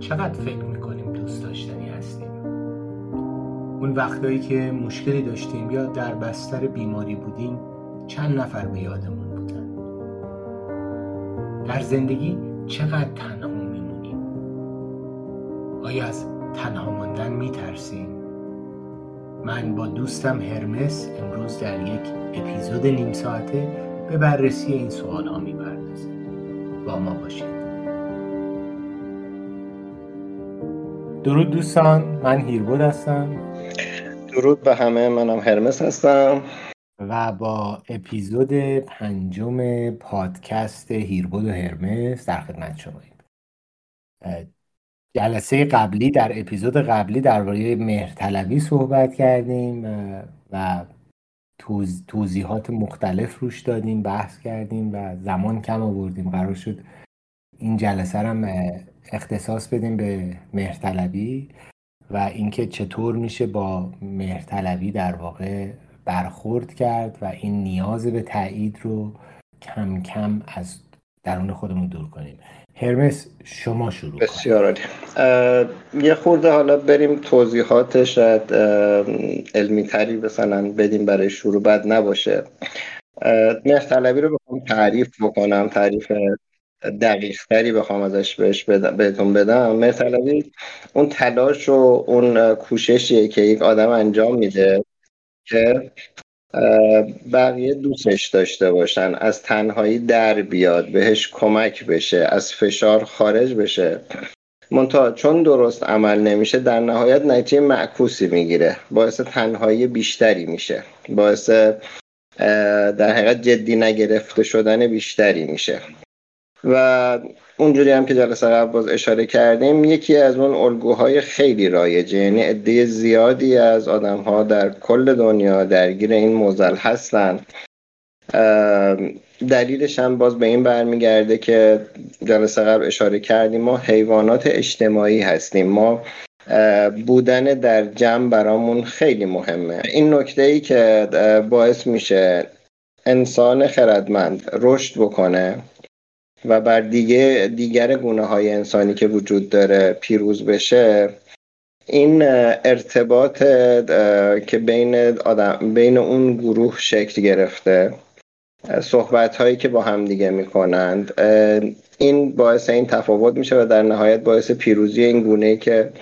چقدر فکر می‌کنیم دوست داشتنی هستیم؟ اون وقتایی که مشکلی داشتیم یا در بستر بیماری بودیم چند نفر به یادمون بودن؟ در زندگی چقدر تنها میمونیم؟ آیا از تنها ماندن میترسیم؟ من با دوستم هرمس امروز در یک اپیزود نیم ساعته به بررسی این سوال ها با ما باشید. درود دوستان من هیربود هستم. درود به همه منم هرمس هستم. و با اپیزود پنجم پادکست هیربود و هرمس در خدمت شماییم جلسه قبلی در اپیزود قبلی درباره مهرطلبی صحبت کردیم و توضیحات مختلف روش دادیم بحث کردیم و زمان کم آوردیم. قرار شد این جلسه هم اختصاص بدیم به مهرطلبی و اینکه چطور میشه با مهرطلبی در واقع برخورد کرد و این نیاز به تایید رو کم کم از درون خودمون دور کنیم. هرمس شما شروع بسیار عالی. یه خورده حالا بریم توضیحات شاید علمی تری مثلا بدیم برای شروع بد نباشه. مهرطلبی رو بخوام تعریف بکنم تعریف دقیق تری بخوام ازش بهش بدم بهتون بدم. مهرطلبی اون تلاش و اون کوششیه که یک آدم انجام میده که بقیه دوستش داشته باشن از تنهایی در بیاد بهش کمک بشه از فشار خارج بشه. منتها چون درست عمل نمیشه در نهایت نتیجه معکوسی می‌گیره. باعث تنهایی بیشتری میشه. باعث در حقیقت جدی نگرفته شدن بیشتری میشه. و اونجوری هم که جلسه قبل باز اشاره کردیم یکی از اون الگوهای خیلی رایجه یعنی عده زیادی از آدم ها در کل دنیا درگیر این موزل هستن. دلیلش هم باز به این برمیگرده که جلسه قبل اشاره کردیم ما حیوانات اجتماعی هستیم. ما بودن در جمع برامون خیلی مهمه. این نکته ای که باعث میشه انسان خردمند رشد بکنه و بر دیگه دیگر گونه های انسانی که وجود داره پیروز بشه این ارتباط که بین آدم بین اون گروه شکل گرفته صحبت هایی که با هم دیگه می‌کنند این باعث این تفاوت میشه و در نهایت باعث پیروزی این گونه که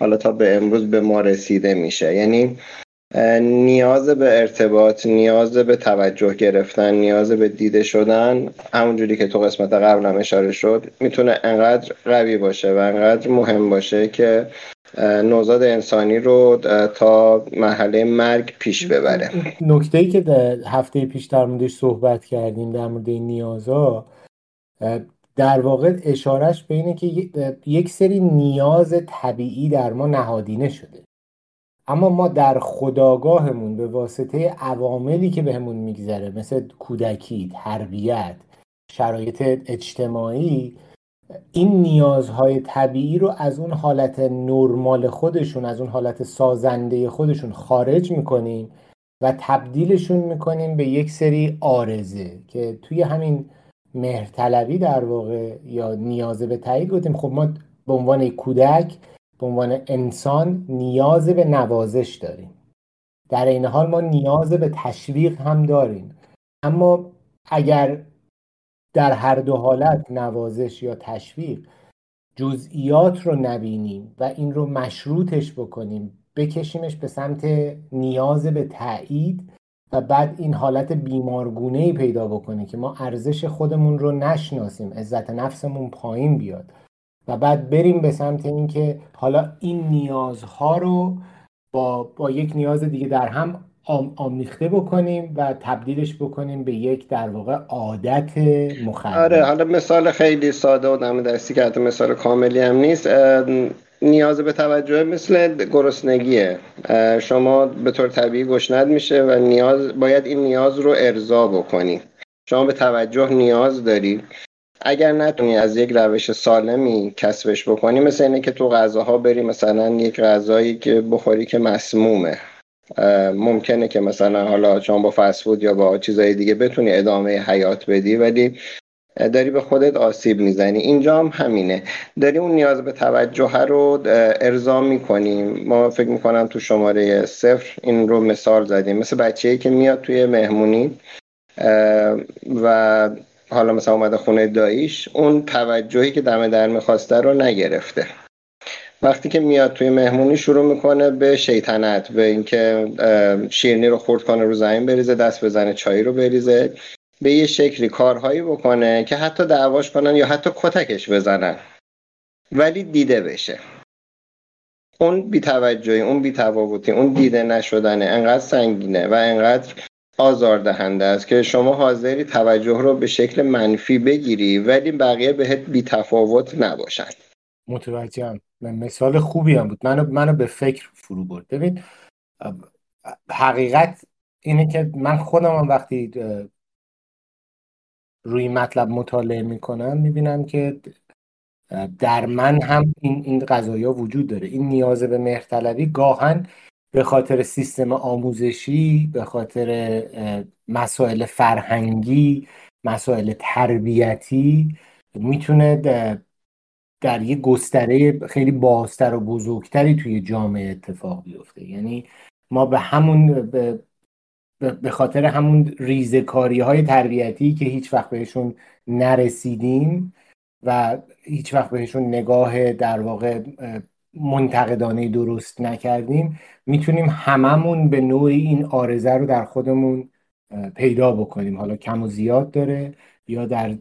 حالا تا به امروز به ما رسیده میشه. یعنی نیاز به ارتباط نیاز به توجه گرفتن نیاز به دیده شدن همونجوری که تو قسمت قبلم اشاره شد می‌تونه انقدر قوی باشه و انقدر مهم باشه که نوزاد انسانی رو تا مرحله مرگ پیش ببره. نکته ای که در هفته پیش در موردش صحبت کردیم در مورد این نیازها در واقع اشارش به اینه که یک سری نیاز طبیعی در ما نهادینه شده. اما ما در خداگاهمون به واسطه عواملی که بهمون میگذره مثل کودکی، تربیت، شرایط اجتماعی این نیازهای طبیعی رو از اون حالت نرمال خودشون از اون حالت سازنده خودشون خارج می‌کنیم و تبدیلشون می‌کنیم به یک سری آرزه که توی همین مهرطلبی در واقع یا نیازه به تایید گفتیم خب ما به عنوان کودک به عنوان انسان نیاز به نوازش داریم. در این حال ما نیاز به تشویق هم داریم. اما اگر در هر دو حالت نوازش یا تشویق جزئیات رو نبینیم و این رو مشروطش بکنیم بکشیمش به سمت نیاز به تایید و بعد این حالت بیمارگونه ای پیدا بکنه که ما ارزش خودمون رو نشناسیم عزت نفسمون پایین بیاد. و بعد بریم به سمت اینکه حالا این نیازها رو با, با یک نیاز دیگه در هم آمیخته بکنیم و تبدیلش بکنیم به یک در واقع عادت مخدر آره حالا مثال خیلی ساده و دم دستی حتی مثال کاملی هم نیست. نیاز به توجه مثل گرسنگیه. شما به طور طبیعی گشنت میشه و نیاز باید این نیاز رو ارضا بکنی. شما به توجه نیاز داری. اگر نتونی از یک روش سالمی کسبش بکنی مثل اینه که تو غذاها بری مثلا یک غذایی که بخوری که مسمومه. ممکنه که مثلا حالا شما با فسفود یا با چیزهای دیگه بتونی ادامه حیات بدی ولی داری به خودت آسیب می‌زنی. اینجا هم همینه. داری اون نیاز به توجه رو ارضا می‌کنیم ما فکر می‌کنم تو شماره صفر این رو مثال زدیم. مثل بچه که میاد توی مهمونی و حالا مثلا اومده خونه داییش اون توجهی که دم در می‌خواسته رو نگرفته. وقتی که میاد توی مهمونی شروع می‌کنه به شیطنت به اینکه شیرنی رو خورد کنه رو زمین بریزه دست بزنه چای رو بریزه به یه شکلی کارهایی بکنه که حتی دعواش کنن یا حتی کتکش بزنن. ولی دیده بشه. اون بیتوجهی اون بیتفاوتی اون دیده نشدنه انقدر سنگینه و انقدر آزاردهنده است که شما حاضری توجه رو به شکل منفی بگیری ولی بقیه بهت بیتفاوت نباشن. متوجهم. مثال خوبی هم بود. منو منو به فکر فرو برد. ببین حقیقت اینه که من خودم وقتی روی مطلب مطالعه می‌کنم می‌بینم که در من هم این این قضايا وجود داره. این نیاز به مهرطلبی گاهن به خاطر سیستم آموزشی به خاطر مسائل فرهنگی مسائل تربیتی می‌تونه در یه گستره خیلی بازتر و بزرگتری توی جامعه اتفاق بیفته. یعنی ما به همون به به خاطر همون ریزکاری های تربیتی که هیچ وقت بهشون نرسیدیم و هیچ وقت بهشون نگاه در واقع منتقدانه درست نکردیم می‌تونیم هممون به نوعی این آرزه رو در خودمون پیدا بکنیم. حالا کم و زیاد داره یا در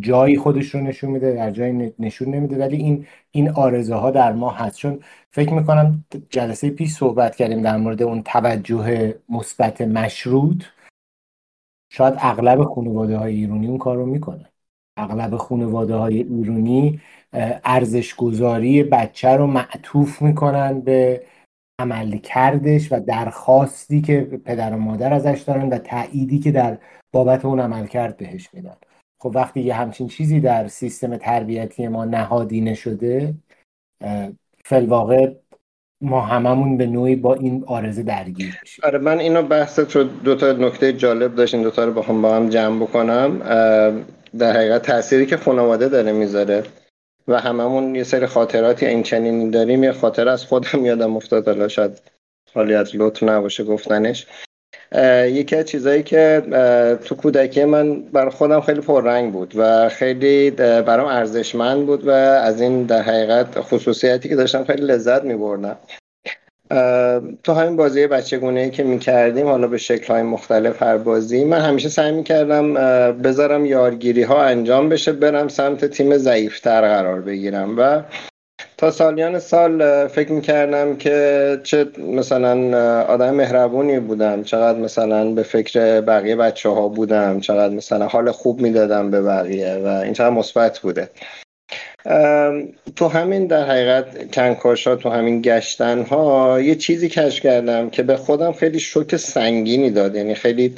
جایی خودش رو نشون میده در جایی نشون نمیده ولی این این آرزه ها در ما هست. چون فکر می‌کنم جلسه پیش صحبت کردیم در مورد اون توجه مثبت مشروط. شاید اغلب خانواده های ایرانی اون کار رو می‌کنن. اغلب خانواده های ایرانی ارزش گذاری بچه رو معطوف می‌کنن به عمل کردش و درخواستی که پدر و مادر ازش دارن و تأییدی که در بابت اون عمل کرد بهش میدن. خب وقتی یه همچین چیزی در سیستم تربیتی ما نهادینه شده فلواقع ما هممون به نوعی با این آرزه درگیر میشیم. آره من اینو بحثت رو دو تا نکته جالب داشتین دو تا رو بخوام با هم جمع بکنم. در حقیقت تأثیری که خانواده داره می‌ذاره و هممون یه سری خاطراتی این چنینی داریم یه خاطر از خودم یادم افتاد حالا شاید حالی از لطف نباشه گفتنش. یکی از چیزایی که تو کودکی من بر خودم خیلی پررنگ بود و خیلی برام ارزشمند بود و از این در حقیقت خصوصیتی که داشتم خیلی لذت می بردم تو همین بازی بچگونه ای که می‌کردیم حالا به شکل های مختلف هر بازی من همیشه سعی می‌کردم بذارم یارگیری ها انجام بشه برم سمت تیم ضعیفتر قرار بگیرم و تا سالیان سال فکر می‌کردم که چه مثلا آدم مهربونی بودم چقدر مثلا به فکر بقیه بچه ها بودم چقدر مثلا حال خوب می‌دادم به بقیه و این چقدر مثبت بوده. تو همین در حقیقت کنکاشا تو همین گشتن ها یه چیزی کشف کردم که به خودم خیلی شوک سنگینی داد. یعنی خیلی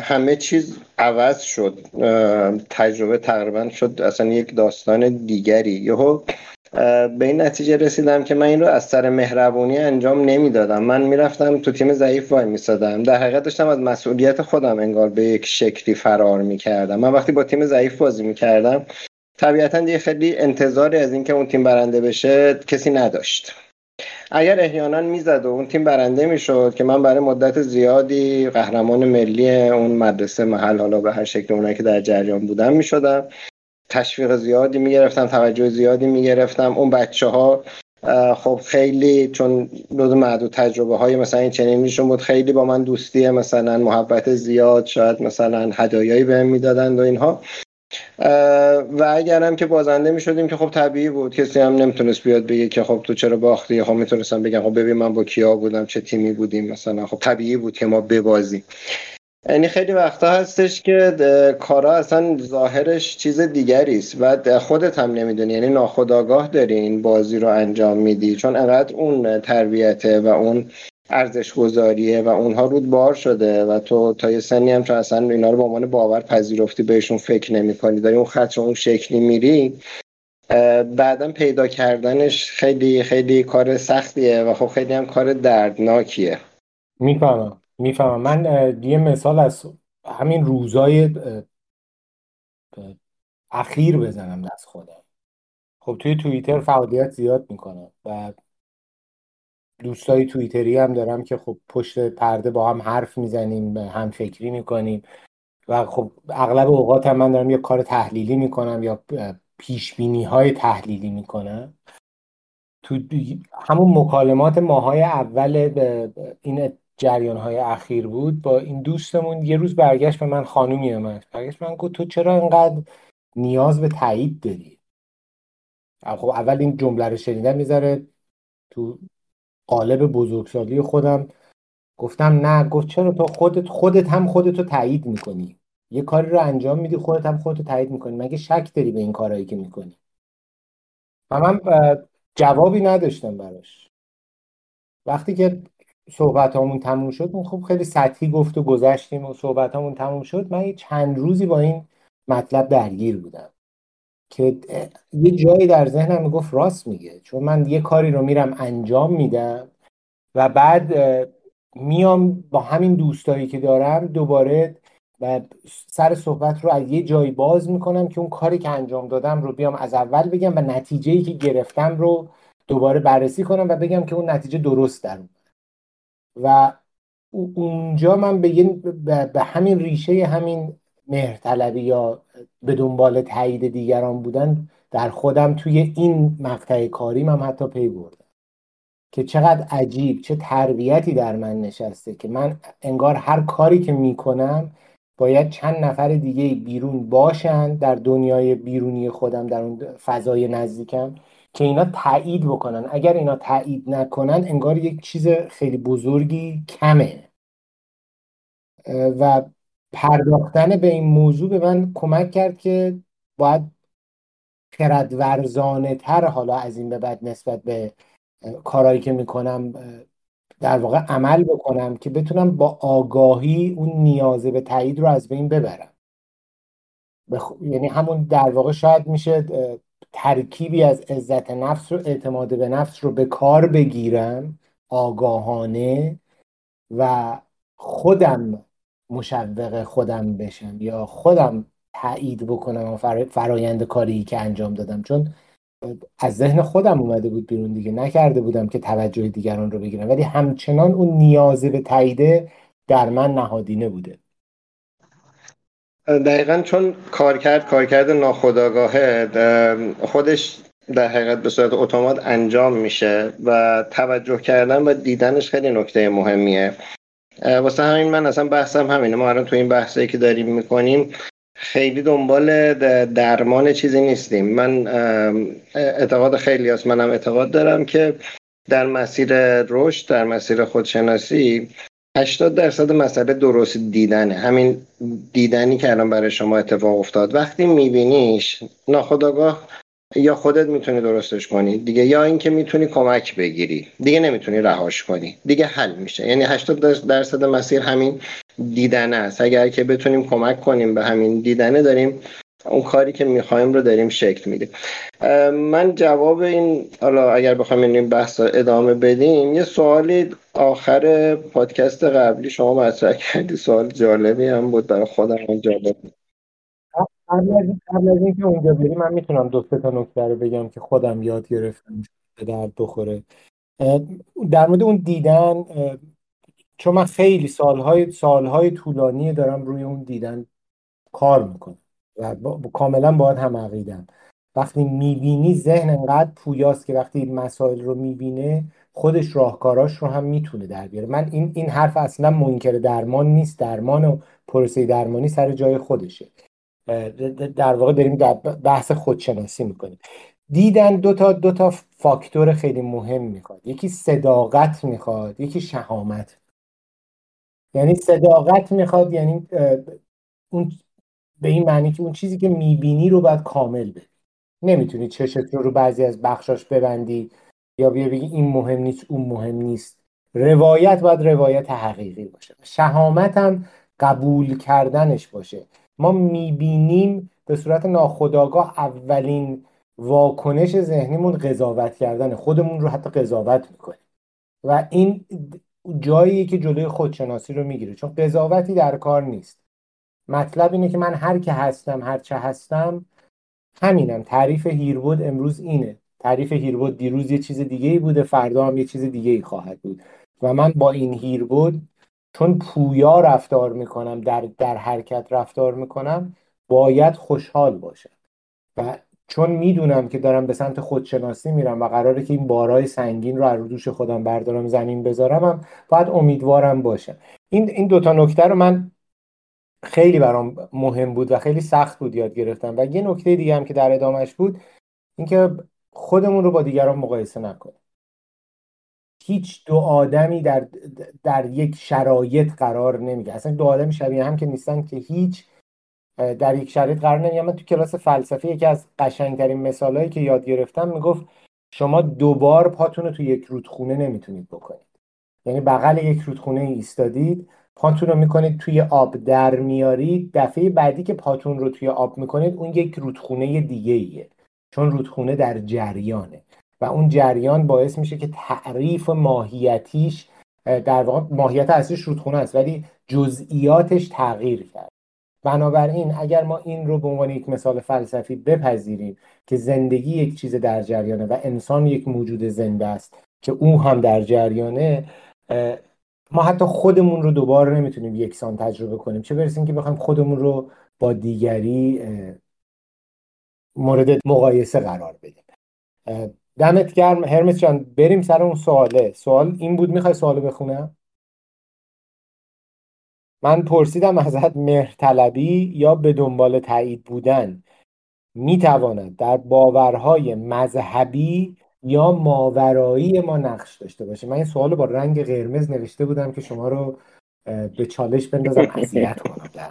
همه چیز عوض شد. تجربه تقریبا شد اصلا یک داستان دیگری. یهو به این نتیجه رسیدم که من این رو از سر مهربونی انجام نمی‌دادم. من می‌رفتم تو تیم ضعیف وای میسادم در حقیقت داشتم از مسئولیت خودم انگار به یک شکلی فرار می‌کردم. من وقتی با تیم ضعیف بازی می‌کردم طبیعتا دیگه خیلی انتظاری از اینکه اون تیم برنده بشه کسی نداشت. اگر احیانا می‌زد و اون تیم برنده می‌شد که من برای مدت زیادی قهرمان ملی اون مدرسه محل حالا به هر شکل اونایی که در جریان بودم می‌شدم. تشویق زیادی می‌گرفتم توجه زیادی می‌گرفتم. اون بچه ها خب خیلی چون دو معدود تجربه های مثلا این چنینیشون بود خیلی با من دوستی مثلا محبت زیاد شاید مثلا هدایایی بهم می‌دادند و اینها. و اگرم که بازنده می شدیم که خب طبیعی بود. کسی هم نمی‌تونست بیاد بگه که خب تو چرا باختی؟ خب می‌تونستم بگم خب ببین من با کیا بودم چه تیمی بودیم مثلا. خب طبیعی بود که ما ببازیم. یعنی خیلی وقتا هستش که کارا اصلا ظاهرش چیز دیگری است. و خودت هم نمی‌دونی یعنی ناخداگاه داری این بازی رو انجام میدی. چون انقدر اون تربیته و اون ارزش گذاریه و اونها رود بار شده و تو تا یه سنی هم چون اصلا اینا رو به عنوان باور پذیرفتی بهشون فکر نمی کنی داری اون خط رو اون شکلی میری بعدا پیدا کردنش خیلی خیلی کار سختیه و خب خیلی هم کار دردناکیه. می‌فهمم می‌فهمم. من یه مثال از همین روزای اخیر بزنم دست خودم. خب توی توییتر فعالیت زیاد می‌کنم و دوستای توییتری هم دارم که خب پشت پرده با هم حرف می‌زنیم هم فکری می‌کنیم و خب اغلب اوقات هم من دارم یه کار تحلیلی می‌کنم یا پیش بینی های تحلیلی می‌کنم. تو همون مکالمات ماهای اول این جریان های اخیر بود با این دوستمون یه روز برگشت به من خانومی من برگشت من گفت تو چرا انقدر نیاز به تایید داری؟ خب اول این جمله رو شنیدم می‌ذاره تو قالب بزرگسالی خودم. گفتم نه گفت چرا تو خودت خودت هم خودتو تایید می‌کنی؟ یه کاری رو انجام میدی خودت هم خودتو تایید می‌کنی. مگه شک داری به این کارهایی که می‌کنی؟ و من جوابی نداشتم براش. وقتی که صحبت همون تموم شد اون خب خیلی سطحی گفت و گذشتیم و صحبت همون تموم شد. من یه چند روزی با این مطلب درگیر بودم. که یه جایی در ذهنم می‌گفت راست میگه. چون من یه کاری رو میرم انجام میدم و بعد میام با همین دوستایی که دارم دوباره و سر صحبت رو از یه جایی باز می‌کنم که اون کاری که انجام دادم رو بیام از اول بگم و نتیجه که گرفتم رو دوباره بررسی کنم و بگم که اون نتیجه درست در و اونجا من به, به همین ریشه همین مهرطلبی یا به دنبال تایید دیگران بودن در خودم توی این مقطع کاریم هم حتی پی بردم. که چقدر عجیب چه تربیتی در من نشسته که من انگار هر کاری که می‌کنم باید چند نفر دیگه بیرون باشن در دنیای بیرونی خودم در اون فضای نزدیکم که اینا تایید بکنن. اگر اینا تایید نکنن انگار یک چیز خیلی بزرگی کمه. و پرداختن به این موضوع به من کمک کرد که باید خردورزانه تر حالا از این به بعد نسبت به کارهایی که می‌کنم در واقع عمل بکنم که بتونم با آگاهی اون نیازه به تایید رو از بین ببرم. بخ... یعنی همون در واقع شاید میشه ترکیبی از عزت نفس و اعتماد به نفس رو به کار بگیرم آگاهانه و خودم مشوق خودم بشم یا خودم تایید بکنم فرایند کاری که انجام دادم. چون از ذهن خودم اومده بود بیرون دیگه. نکرده بودم که توجه دیگران رو بگیرم. ولی همچنان اون نیازه به تاییده در من نهادینه بوده. دقیقا چون کار کرد کار کرده ناخداگاهه خودش در حقیقت به صورت اتومات انجام میشه و توجه کردن و دیدنش خیلی نکته مهمیه. واسه همین من اصلا بحثم همینه. ما الان تو این بحثی که داریم می‌کنیم خیلی دنبال درمان چیزی نیستیم. من اعتقاد خیلی هست. منم اعتقاد دارم که در مسیر رشد در مسیر خودشناسی 80 درصد مسئله درست دیدنه. همین دیدنی که الان برای شما اتفاق افتاد. وقتی میبینیش ناخداگاه یا خودت می‌تونی درستش کنی دیگه یا اینکه می‌تونی کمک بگیری. دیگه نمی‌تونی رهاش کنی. دیگه حل میشه. یعنی 80 درصد مسیر همین دیدنه است. اگر که بتونیم کمک کنیم به همین دیدنه داریم اون کاری که می‌خوایم رو داریم شکل میدیم. من جواب این حالا اگر بخوایم این بحث ادامه بدیم یه سوالی آخر پادکست قبلی شما مطرح کردی. سوال جالبی هم بود برای خودم جالب قبل از اینکه اونجا بریم من می‌تونم دو سه تا نکته رو بگم که خودم یاد گرفتم به درد بخوره. در مورد اون دیدن چون من خیلی سالهای سالهای طولانی دارم روی اون دیدن کار می‌کنم و با, کاملا باید هم عقیدم وقتی می‌بینی ذهن انقدر پویاست که وقتی مسائل رو می‌بینه خودش راهکاراش رو هم می‌تونه در بیاره. من این این حرف اصلا منکر درمان نیست. درمان و پروسه درمانی سر جای خودشه. در واقع داریم در بحث خودشناسی می‌کنیم. دیدن دو تا دو تا فاکتور خیلی مهم می‌خواد. یکی صداقت می‌خواد یکی شهامت. یعنی صداقت می‌خواد یعنی اون به این معنی که اون چیزی که می‌بینی رو باید کامل ببینی. نمی‌تونی چشت رو رو بعضی از بخشاش ببندی یا بیا بگی این مهم نیست اون مهم نیست. روایت باید روایت حقیقی باشه. شهامت هم قبول کردنش باشه. ما می‌بینیم به صورت ناخودآگاه اولین واکنش ذهنیمون قضاوت کردن خودمون رو حتی قضاوت می‌کنیم. و این جایی که جلوی خودشناسی رو می‌گیره. چون قضاوتی در کار نیست. مطلب اینه که من هر که هستم هر چه هستم همینم. تعریف هیربود امروز اینه. تعریف هیربود دیروز یه چیز دیگه ای بوده فردا هم یه چیز دیگه ای خواهد بود. و من با این هیربود چون پویا رفتار می‌کنم در, در حرکت رفتار می‌کنم باید خوشحال باشم. و چون می‌دونم که دارم به سمت خودشناسی میرم و قراره که این بارای سنگین رو از دوش خودم بردارم زمین بذارم هم باید امیدوارم باشم. این این دوتا نکته رو من خیلی برام مهم بود و خیلی سخت بود یاد گرفتم. و یه نکته دیگه هم که در ادامهش بود اینکه خودمون رو با دیگران مقایسه نکنیم. هیچ دو آدمی در, در یک شرایط قرار نمیگه. اصلا دو آدمی شبیه هم که نیستن که هیچ در یک شرایط قرار نمیگه. من تو کلاس فلسفه یکی از قشنگترین مثالهایی که یاد گرفتم می‌گفت شما دوبار پاتون رو تو یک رودخونه نمی‌تونید بکنید. یعنی بغل یک رودخونه ایستادید پاتون رو می‌کنید توی آب در میارید. دفعه بعدی که پاتون رو توی آب می‌کنید اون یک رودخونه دیگه ایه چون رودخونه در جریانه. و اون جریان باعث میشه که تعریف ماهیتیش در واقع ماهیت اصلیش رودخونه است ولی جزئیاتش تغییر کرد. بنابراین اگر ما این رو به عنوان یک مثال فلسفی بپذیریم که زندگی یک چیز در جریانه و انسان یک موجود زنده است که او هم در جریانه ما حتی خودمون رو دوباره نمی‌تونیم یکسان تجربه کنیم. چه برسیم که بخوایم خودمون رو با دیگری مورد مقایسه قرار بدیم. دمت گرم هرمس جان. بریم سر اون سواله. سوال این بود می‌خوای سوالو بخونم من پرسیدم ازت مهرطلبی یا به دنبال تایید بودن؟ می‌تواند در باورهای مذهبی یا ماورایی ما نقش داشته باشه من این سوال با رنگ قرمز نوشته بودم که شما رو به چالش بندازم اذیت کنم. در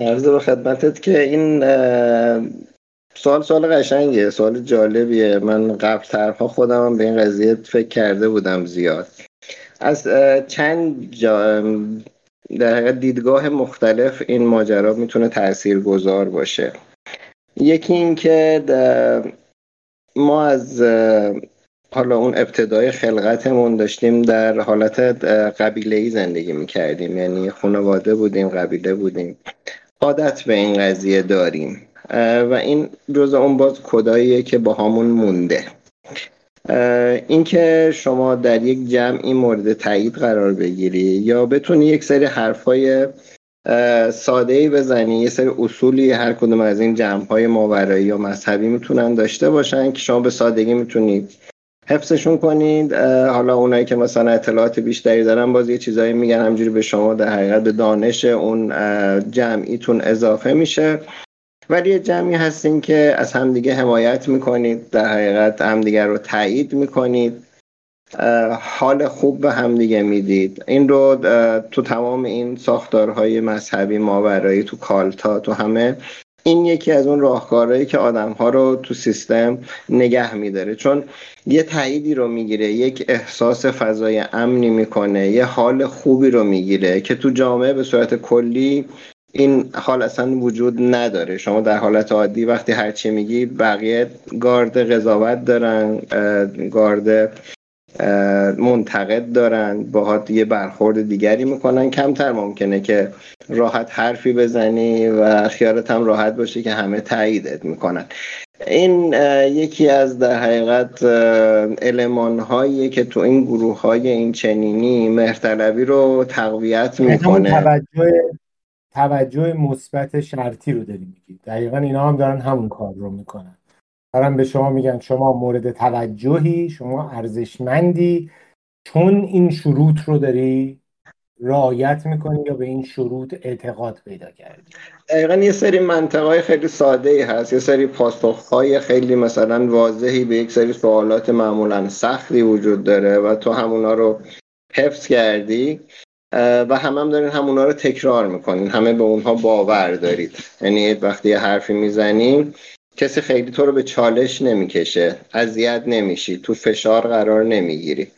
عرض به خدمتت که این سوال سوال قشنگیه سوال جالبیه. من قبل ترها خودم به این قضیه فکر کرده بودم زیاد. از چند جا در دیدگاه مختلف این ماجرا می‌تونه تأثیر گذار باشه. یکی اینکه ما از حالا اون ابتدای خلقتمون داشتیم در حالت قبیله ای زندگی می‌کردیم. یعنی خانواده بودیم قبیله بودیم. عادت به این قضیه داریم. و این جز اون باز کداییه که با همون مونده. اینکه شما در یک جمعی مورد تایید قرار بگیری یا بتونی یک سری حرفای ساده ای بزنی یه سری اصولی هر کدوم از این جمع های ماورایی یا مذهبی می‌تونن داشته باشن که شما به سادگی می‌تونید حفظشون کنید. حالا اونایی که مثلا اطلاعات بیشتری دارن باز یه چیزایی میگن همجوری به شما در حقیقت به دانش اون جمعیتون اضافه میشه. ولی یه جمعی هستین که از همدیگه حمایت می‌کنید در حقیقت همدیگه رو تایید می‌کنید. حال خوب به همدیگه می‌دید. این رو تو تمام این ساختارهای مذهبی ماورایی تو کالتا تو همه این یکی از اون راهکارهایی که آدم ها رو تو سیستم نگه میداره. چون یه تاییدی رو می‌گیره یک احساس فضای امنی می‌کنه یه حال خوبی رو می‌گیره که تو جامعه به صورت کلی این حال اصلا وجود نداره. شما در حالت عادی وقتی هرچی میگی بقیه گارد قضاوت دارن گارد منتقد دارن باهات یه برخورد دیگری می‌کنن. کمتر ممکنه که راحت حرفی بزنی و خیالت هم راحت باشه که همه تاییدت می‌کنن. این یکی از در حقیقت علمان هایی که تو این گروه های این چنینی مهرطلبی رو تقویت می‌کنه. توجه توجه مثبت شرطی رو داری میگی دقیقا اینا هم دارن همون کار رو می‌کنن. دارن به شما میگن شما مورد توجهی شما ارزشمندی. چون این شروط رو داری رعایت می‌کنی یا به این شروط اعتقاد پیدا کردی؟ دقیقا یه سری منطقه خیلی ساده ای هست. یه سری پاسخهای خیلی مثلا واضحی به یک سری سوالات معمولا سختی وجود داره و تو همونا رو حفظ کردی. و همه هم دارین همونا رو تکرار می‌کنین. همه به اونها باور دارید. یعنی وقتی یه حرفی می‌زنین کسی خیلی تو رو به چالش نمی‌کشه. اذیت نمیشی. تو فشار قرار نمی‌گیری.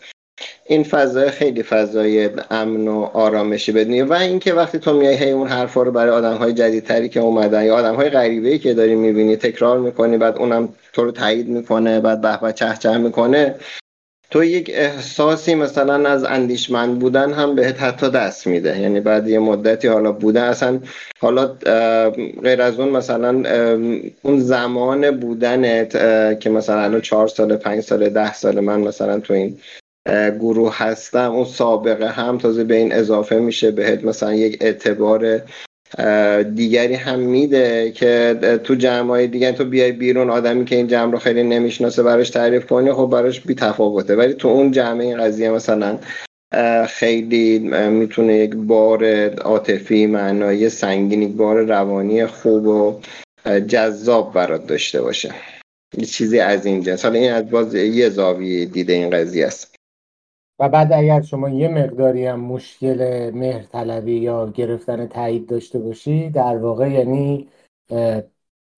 این فضای خیلی فضای امن و آرامشی بدونی و اینکه وقتی تو میای هی اون حرفا رو برای آدم های جدیدتری که اومدن یا آدم های غریبه که داری می‌بینی تکرار می‌کنی بعد اونم تو رو تایید می‌کنه بعد به به چه می‌کنه تو یک احساسی مثلا از اندیشمند بودن هم بهت حتی دست میده. یعنی بعد یه مدتی حالا بوده اصلا حالا غیر از اون مثلا اون زمان بودنت که مثلا الان چهار سال پنج سال ده سال من مثلا تو این گروه هستم اون سابقه هم تازه به این اضافه میشه بهت مثلا یک اعتبار دیگری هم میده که تو جمع های دیگه تو بیای بیرون آدمی که این جمع رو خیلی نمی‌شناسه براش تعریف کنی خب براش بی تفاوته ولی تو اون جمع این قضیه مثلا خیلی می‌تونه یک بار عاطفی معنایی سنگین یک بار روانی خوب و جذاب برات داشته باشه. یه چیزی از این جنس حالا این از باز یه زاویه دیده این قضیه است. و بعد اگر شما یه مقداری هم مشکل مهرطلبی یا گرفتن تایید داشته باشی در واقع یعنی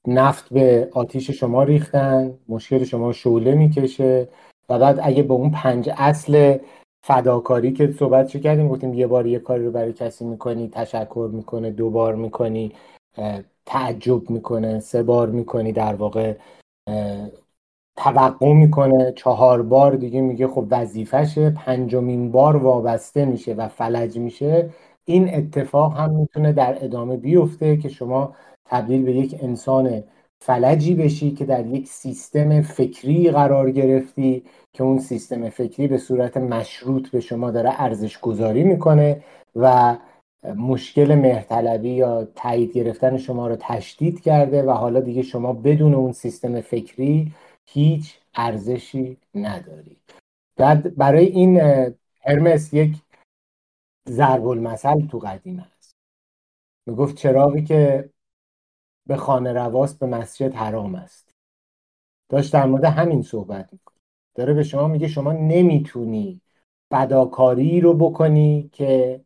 نفت به آتیش شما ریختن مشکل شما شعله می‌کشه و بعد اگه به اون پنج اصل فداکاری که صحبت چه کردیم گفتیم یه بار یه کاری رو برای کسی می‌کنی تشکر می‌کنه دو بار می‌کنی تعجب می‌کنه سه بار می‌کنی در واقع توقع می‌کنه چهار بار دیگه میگه خب وظیفشه پنجمین بار وابسته میشه و فلج میشه. این اتفاق هم می‌تونه در ادامه بیفته که شما تبدیل به یک انسان فلجی بشی که در یک سیستم فکری قرار گرفتی که اون سیستم فکری به صورت مشروط به شما داره ارزش گذاری می‌کنه و مشکل مهرطلبی یا تایید گرفتن شما رو تشدید کرده و حالا دیگه شما بدون اون سیستم فکری هیچ ارزشی نداری. بعد برای این هرمس یک ضرب المثل تو قدیم هست می‌گفت چراغی که به خانه رواست به مسجد حرام است. داشت در مورد همین صحبت می‌کنه داره به شما میگه شما نمی‌تونی فداکاری رو بکنی که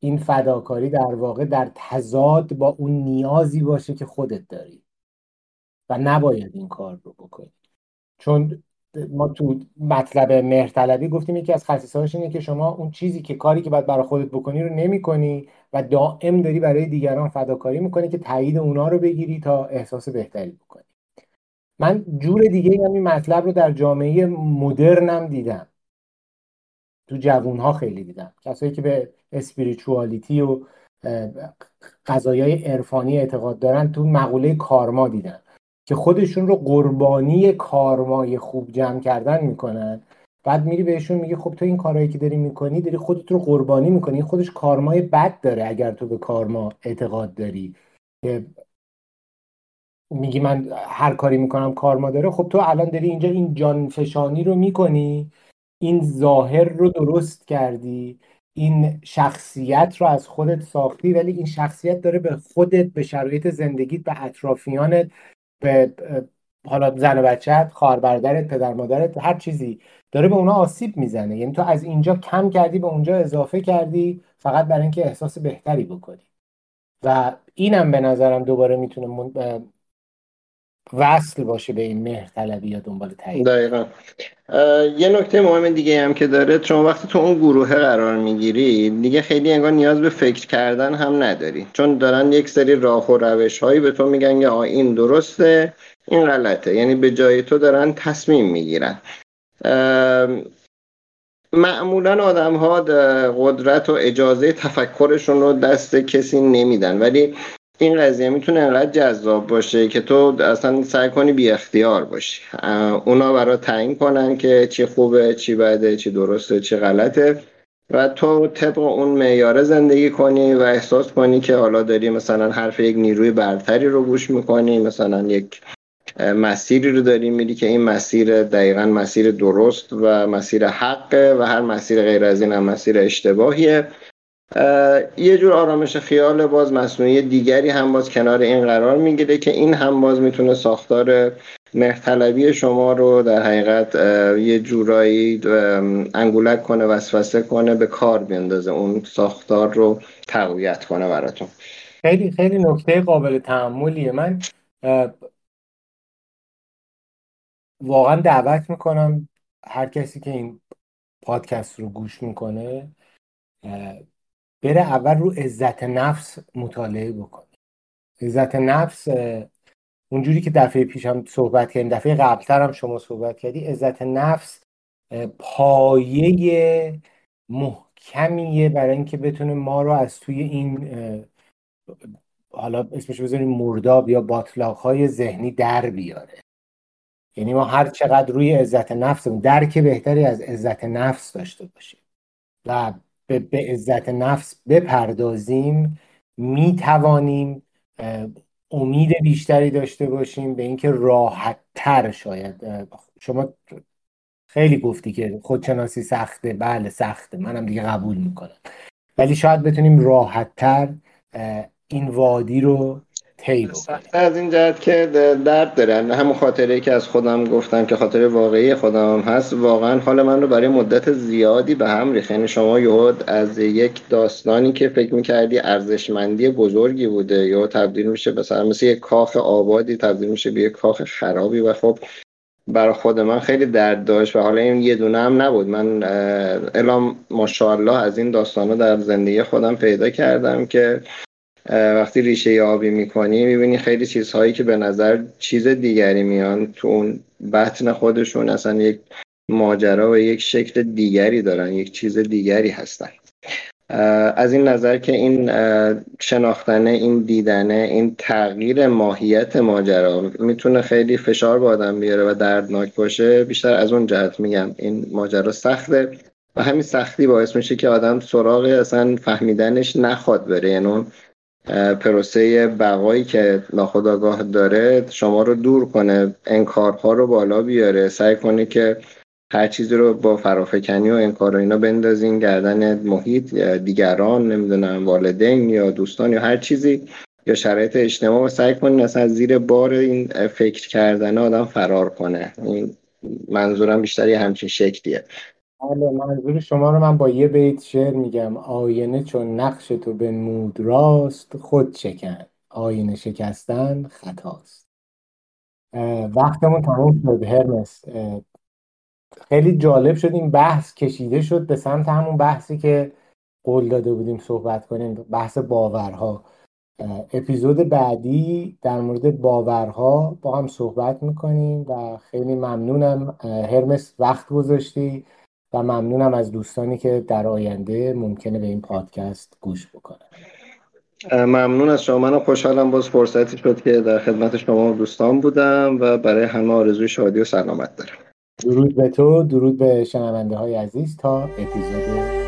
این فداکاری در واقع در تضاد با اون نیازی باشه که خودت داری و نباید این کار رو بکنی. چون ما تو مطلب مهرطلبی گفتیم یکی از خصیصهاش اینه که شما اون چیزی که کاری که باید برای خودت بکنی رو نمی کنی و دائم داری برای دیگران فداکاری می‌کنی که تایید اونا رو بگیری تا احساس بهتری بکنی. من جور دیگه هم این مطلب رو در جامعه مدرنم دیدم. تو جوون خیلی دیدم. کسایی که به اسپریچوالیتی و قضایای عرفانی اعتقاد دارن تو مقوله کارما دیدن که خودشون رو قربانی کارمای خوب جمع کردن می‌کنن. بعد میری بهشون میگه خب تو این کارهایی که داری می‌کنی داری خودت رو قربانی می‌کنی. خودش کارمای بد داره اگر تو به کارما اعتقاد داری. که میگی من هر کاری می‌کنم کارما داره. خب تو الان داری اینجا این جان فشانی رو می‌کنی. این ظاهر رو درست کردی. این شخصیت رو از خودت ساختی ولی این شخصیت داره به خودت به شرایط زندگیت به اطرافیانت به حالا زن و بچت خواهر برادرت پدر مادرت هر چیزی داره به اونا آسیب می‌زنه یعنی تو از اینجا کم کردی به اونجا اضافه کردی فقط برای اینکه احساس بهتری بکنی و اینم به نظرم دوباره می‌تونه. وصل باشه به این مهر طلبی یا دنبال تایید. دقیقا. یه نکته مهم دیگه هم که داره چون وقتی تو اون گروه قرار می‌گیری دیگه خیلی انگار نیاز به فکر کردن هم نداری. چون دارن یک سری راه و روش هایی به تو میگن که این درسته این غلطه. یعنی به جای تو دارن تصمیم می‌گیرن. معمولا آدم ها قدرت و اجازه تفکرشون رو دست کسی نمیدن. ولی این قضیه می‌تونه انقدر جذاب باشه که تو اصلا سعی کنی بی اختیار باشی اونا برای تعیین کنن که چی خوبه چی بده چی درسته چی غلطه. و تو طبق اون معیاره زندگی کنی و احساس کنی که حالا داری مثلا حرف یک نیروی برتری رو گوش می‌کنی مثلا یک مسیری رو داری میری که این مسیر دقیقا مسیر درست و مسیر حقه و هر مسیر غیر از این هم مسیر اشتباهیه. یه جور آرامش خیال باز مصنوعی دیگری هم باز کنار این قرار می‌گیره که این هم باز می‌تونه ساختار مهرطلبی شما رو در حقیقت یه جورایی انگولک کنه وسوسه کنه به کار بیندازه اون ساختار رو تقویت کنه براتون. خیلی خیلی نکته قابل تحملیه. من واقعا دعوت می‌کنم هر کسی که این پادکست رو گوش می‌کنه بره اول رو عزت نفس مطالعه بکنه. عزت نفس اونجوری که دفعه پیش هم صحبت کردیم دفعه قبلتر هم شما صحبت کردی عزت نفس پایه محکمیه برای اینکه بتونه ما رو از توی این حالا اسمش بذاریم مرداب یا باطلاق های ذهنی در بیاره. یعنی ما هر چقدر روی عزت نفس درک بهتری از عزت نفس داشته باشیم. و به, به عزت نفس بپردازیم می توانیم امید بیشتری داشته باشیم به اینکه راحت تر شاید شما خیلی گفتی که خودشناسی سخته بله سخته منم دیگه قبول می‌کنم. ولی شاید بتونیم راحت تر این وادی رو طی از این جهت که درد دارن همون خاطره که از خودم گفتم که خاطره واقعی خودم هست. واقعا حال من رو برای مدت زیادی به هم ریخت. یعنی شما یهود از یک داستانی که فکر می‌کردی ارزشمندی بزرگی بوده یا تبدیل میشه مثلا مثل یک کاخ آبادی تبدیل میشه به یک کاخ خرابی. و خب برای خود من خیلی درد داشت و حالا این یه دونه هم نبود. من الان ماشاءالله از این داستانا در زندگی خودم پیدا کردم که وقتی ریشه آبی می‌کنی می‌بینی خیلی چیزهایی که به نظر چیز دیگری میان تو اون بطن خودشون. اصلا یک ماجرا و یک شکل دیگری دارن یک چیز دیگری هستن. از این نظر که این شناختنه این دیدنه این تغییر ماهیت ماجرا می‌تونه خیلی فشار به آدم بیاره و دردناک باشه. بیشتر از اون جهت میگم این ماجرا سخته و همین سختی باعث میشه که آدم سراغ اصلا فهمیدنش نخواد بره. یعنی پروسه بقایی که ناخداگاه داره شما رو دور کنه انکارها رو بالا بیاره سعی کنه که هر چیزی رو با فرافکنی و انکار و اینا بندازین گردن محیط دیگران نمی‌دونم والدین یا دوستان یا هر چیزی یا شرایط اجتماع و سعی کنین اصلا زیر بار این فکر کردن آدم فرار کنه. این منظورم بیشتری همچین شکلیه. بله منظور شما رو من با یه بیت شعر میگم. آینه چون نقش تو بنمود راست خود شکن. آینه شکستن خطاست. وقتمون تموم شد هرمس. خیلی جالب شد این بحث کشیده شد به سمت همون بحثی که قول داده بودیم صحبت کنیم بحث باورها. اپیزود بعدی در مورد باورها با هم صحبت می‌کنیم و خیلی ممنونم. هرمس وقت گذاشتی. و ممنونم از دوستانی که در آینده ممکنه به این پادکست گوش بکنن. ممنون از شما. من خوشحالم باز فرصتی شد که در خدمت شما دوستان بودم و برای همه آرزوی شادی و سلامت دارم. درود به تو درود به شنونده های عزیز تا اپیزود